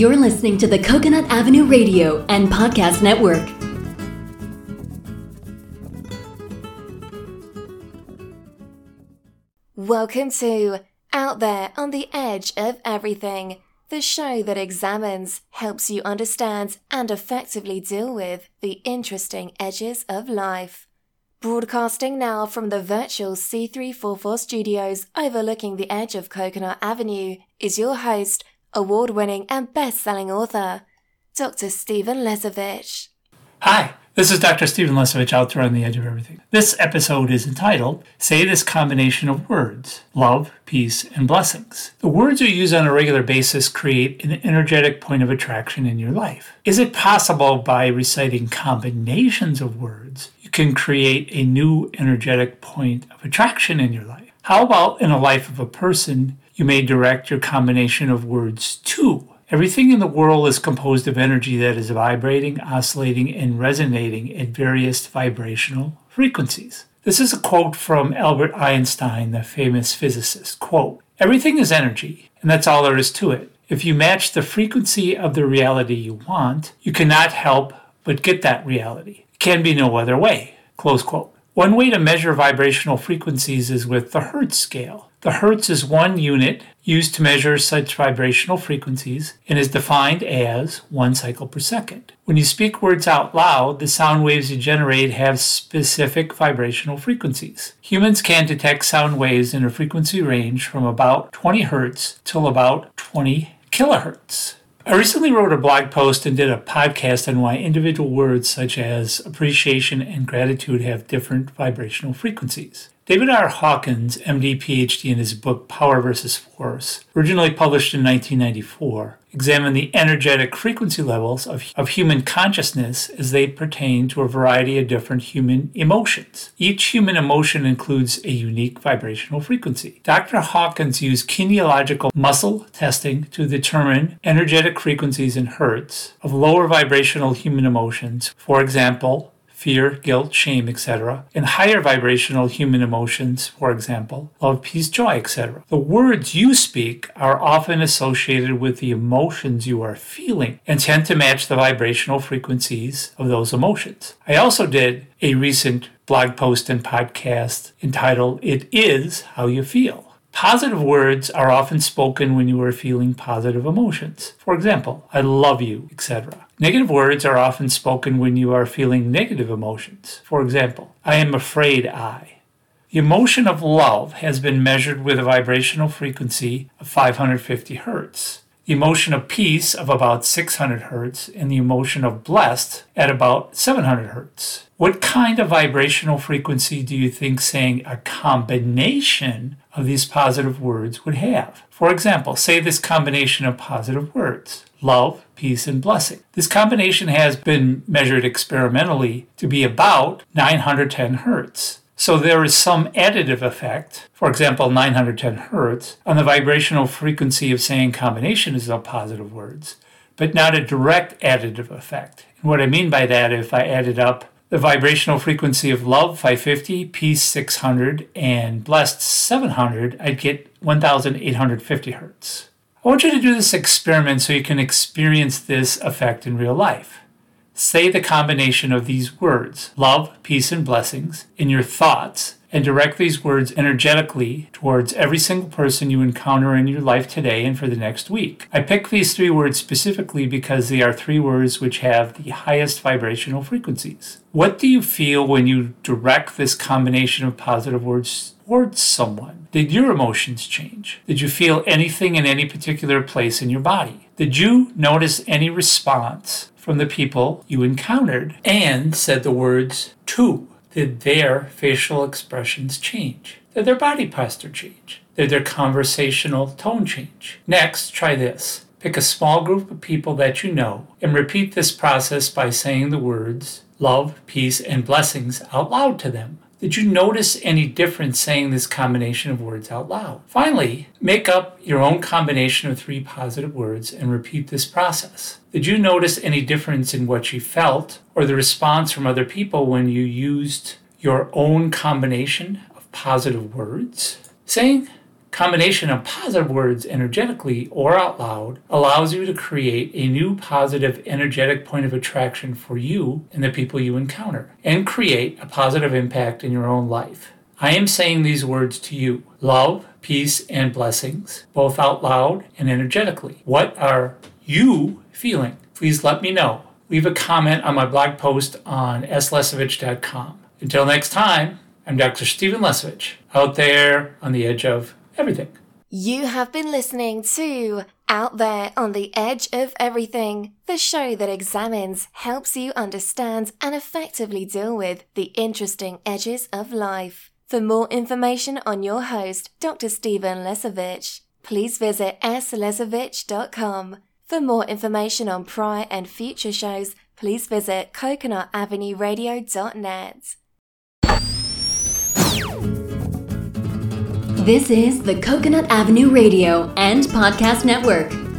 You're listening to the Coconut Avenue Radio and Podcast Network. Welcome to Out There on the Edge of Everything, the show that examines, helps you understand, and effectively deal with the interesting edges of life. Broadcasting now from the virtual C344 studios overlooking the edge of Coconut Avenue is your host, award winning and best selling author, Dr. Stephen Lesavich. Hi, this is Dr. Stephen Lesavich out there on the edge of everything. This episode is entitled Say This Combination of Words Love, Peace, and Blessings. The words you use on a regular basis create an energetic point of attraction in your life. Is it possible by reciting combinations of words can create a new energetic point of attraction in your life? How about in the life of a person you may direct your combination of words to? Everything in the world is composed of energy that is vibrating, oscillating, and resonating at various vibrational frequencies. This is a quote from Albert Einstein, the famous physicist. Quote, Everything is energy, and that's all there is to it. If you match the frequency of the reality you want, you cannot help but get that reality. Can be no other way. Close quote. One way to measure vibrational frequencies is with the Hertz scale. The Hertz is one unit used to measure such vibrational frequencies and is defined as one cycle per second. When you speak words out loud, the sound waves you generate have specific vibrational frequencies. Humans can detect sound waves in a frequency range from about 20 Hertz till about 20 kilohertz. I recently wrote a blog post and did a podcast on why individual words such as appreciation and gratitude have different vibrational frequencies. David R. Hawkins, MD, PhD, in his book Power versus Force, originally published in 1994, examined the energetic frequency levels of, of human consciousness as they pertain to a variety of different human emotions. Each human emotion includes a unique vibrational frequency. Dr. Hawkins used kinesiological muscle testing to determine energetic frequencies in hertz of lower vibrational human emotions, for example, fear, guilt, shame, etc., and higher vibrational human emotions, for example, love, peace, joy, etc. The words you speak are often associated with the emotions you are feeling and tend to match the vibrational frequencies of those emotions. I also did a recent blog post and podcast entitled It Is How You Feel. Positive words are often spoken when you are feeling positive emotions. For example, I love you, etc. Negative words are often spoken when you are feeling negative emotions. For example, I am afraid I. The emotion of love has been measured with a vibrational frequency of 550 hertz the emotion of peace of about 600 hertz, and the emotion of blessed at about 700 hertz. What kind of vibrational frequency do you think saying a combination of these positive words would have? For example, say this combination of positive words love, peace, and blessing. This combination has been measured experimentally to be about 910 hertz. So there is some additive effect, for example, 910 hertz, on the vibrational frequency of saying combinations of positive words, but not a direct additive effect. And what I mean by that, if I added up the vibrational frequency of love 550, peace 600, and blessed 700, I'd get 1850 hertz. I want you to do this experiment so you can experience this effect in real life. Say the combination of these words, love, peace, and blessings, in your thoughts, and direct these words energetically towards every single person you encounter in your life today and for the next week. I pick these three words specifically because they are three words which have the highest vibrational frequencies. What do you feel when you direct this combination of positive words towards someone? Did your emotions change? Did you feel anything in any particular place in your body? Did you notice any response from the people you encountered and said the words to. Did their facial expressions change? Did their body posture change? Did their conversational tone change? Next, try this. Pick a small group of people that you know and repeat this process by saying the words love, peace, and blessings out loud to them. Did you notice any difference saying this combination of words out loud? Finally, make up your own combination of three positive words and repeat this process. Did you notice any difference in what you felt or the response from other people when you used your own combination of positive words? Saying combination of positive words energetically or out loud allows you to create a new positive energetic point of attraction for you and the people you encounter and create a positive impact in your own life. I am saying these words to you love, peace, and blessings, both out loud and energetically. What are you feeling? Please let me know. Leave a comment on my blog post on slesavich.com. Until next time, I'm Dr. Stephen Lesavich, out there on the edge of everything. You have been listening to Out There on the Edge of Everything, the show that examines, helps you understand, and effectively deal with the interesting edges of life. For more information on your host, Dr. Stephen Lesavich, please visit slesavich.com. For more information on prior and future shows, please visit coconutavenueradio.net. This is the Coconut Avenue Radio and Podcast Network.